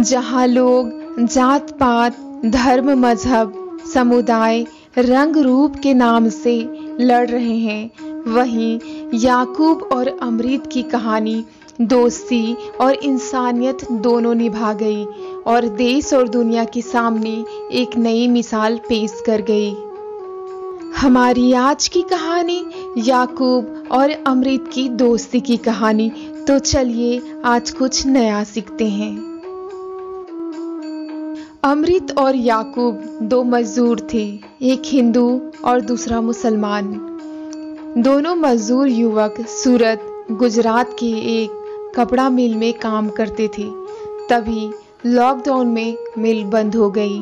जहाँ लोग जात पात धर्म मज़हब समुदाय रंग रूप के नाम से लड़ रहे हैं, वहीं याकूब और अमृत की कहानी दोस्ती और इंसानियत दोनों निभा गई और देश और दुनिया के सामने एक नई मिसाल पेश कर गई। हमारी आज की कहानी, याकूब और अमृत की दोस्ती की कहानी। तो चलिए आज कुछ नया सीखते हैं। अमृत और याकूब दो मजदूर थे, एक हिंदू और दूसरा मुसलमान। दोनों मजदूर युवक सूरत, गुजरात के एक कपड़ा मिल में काम करते थे। तभी लॉकडाउन में मिल बंद हो गई।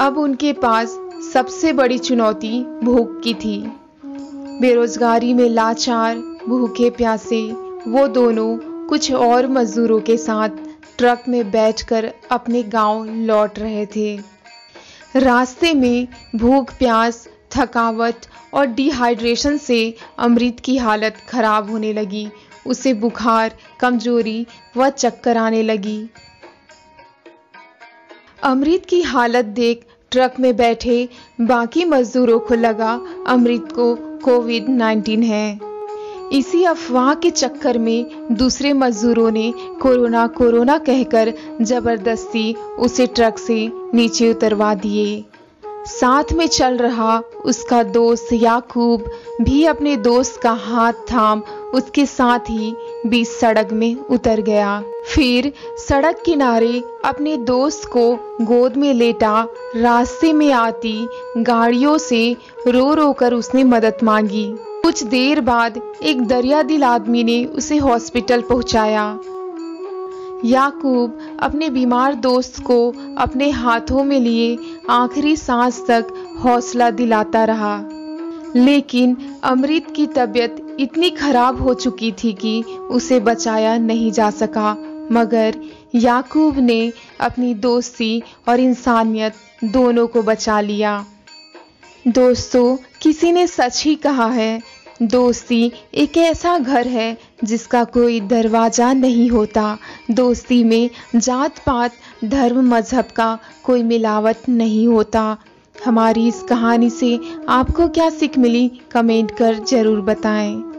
अब उनके पास सबसे बड़ी चुनौती भूख की थी। बेरोजगारी में लाचार, भूखे प्यासे, वो दोनों कुछ और मजदूरों के साथ ट्रक में बैठकर अपने गाँव लौट रहे थे। रास्ते में भूख, प्यास, थकावट और डिहाइड्रेशन से अमृत की हालत खराब होने लगी। उसे बुखार, कमज़ोरी व चक्कर आने लगी। अमृत की हालत देख ट्रक में बैठे बाकी मजदूरों को लगा, अमृत को कोविड 19 है। इसी अफवाह के चक्कर में दूसरे मजदूरों ने कोरोना कोरोना कहकर ज़बरदस्ती उसे ट्रक से नीचे उतरवा दिए। साथ में चल रहा उसका दोस्त याकूब भी अपने दोस्त का हाथ थाम उसके साथ ही बीच सड़क में उतर गया। फिर सड़क किनारे अपने दोस्त को गोद में लेटा, रास्ते में आती गाड़ियों से रो रो कर उसने मदद मांगी। कुछ देर बाद एक दरिया दिल आदमी ने उसे हॉस्पिटल पहुँचाया। याकूब अपने बीमार दोस्त को अपने हाथों में लिए आखिरी सांस तक हौसला दिलाता रहा। लेकिन अमृत की तबीयत इतनी खराब हो चुकी थी कि उसे बचाया नहीं जा सका, मगर याकूब ने अपनी दोस्ती और इंसानियत दोनों को बचा लिया। दोस्तों, किसी ने सच ही कहा है, दोस्ती एक ऐसा घर है जिसका कोई दरवाज़ा नहीं होता। दोस्ती में जात पात धर्म, मज़हब का कोई मिलावट नहीं होता। हमारी इस कहानी से आपको क्या सीख मिली, कमेंट कर ज़रूर बताएँ।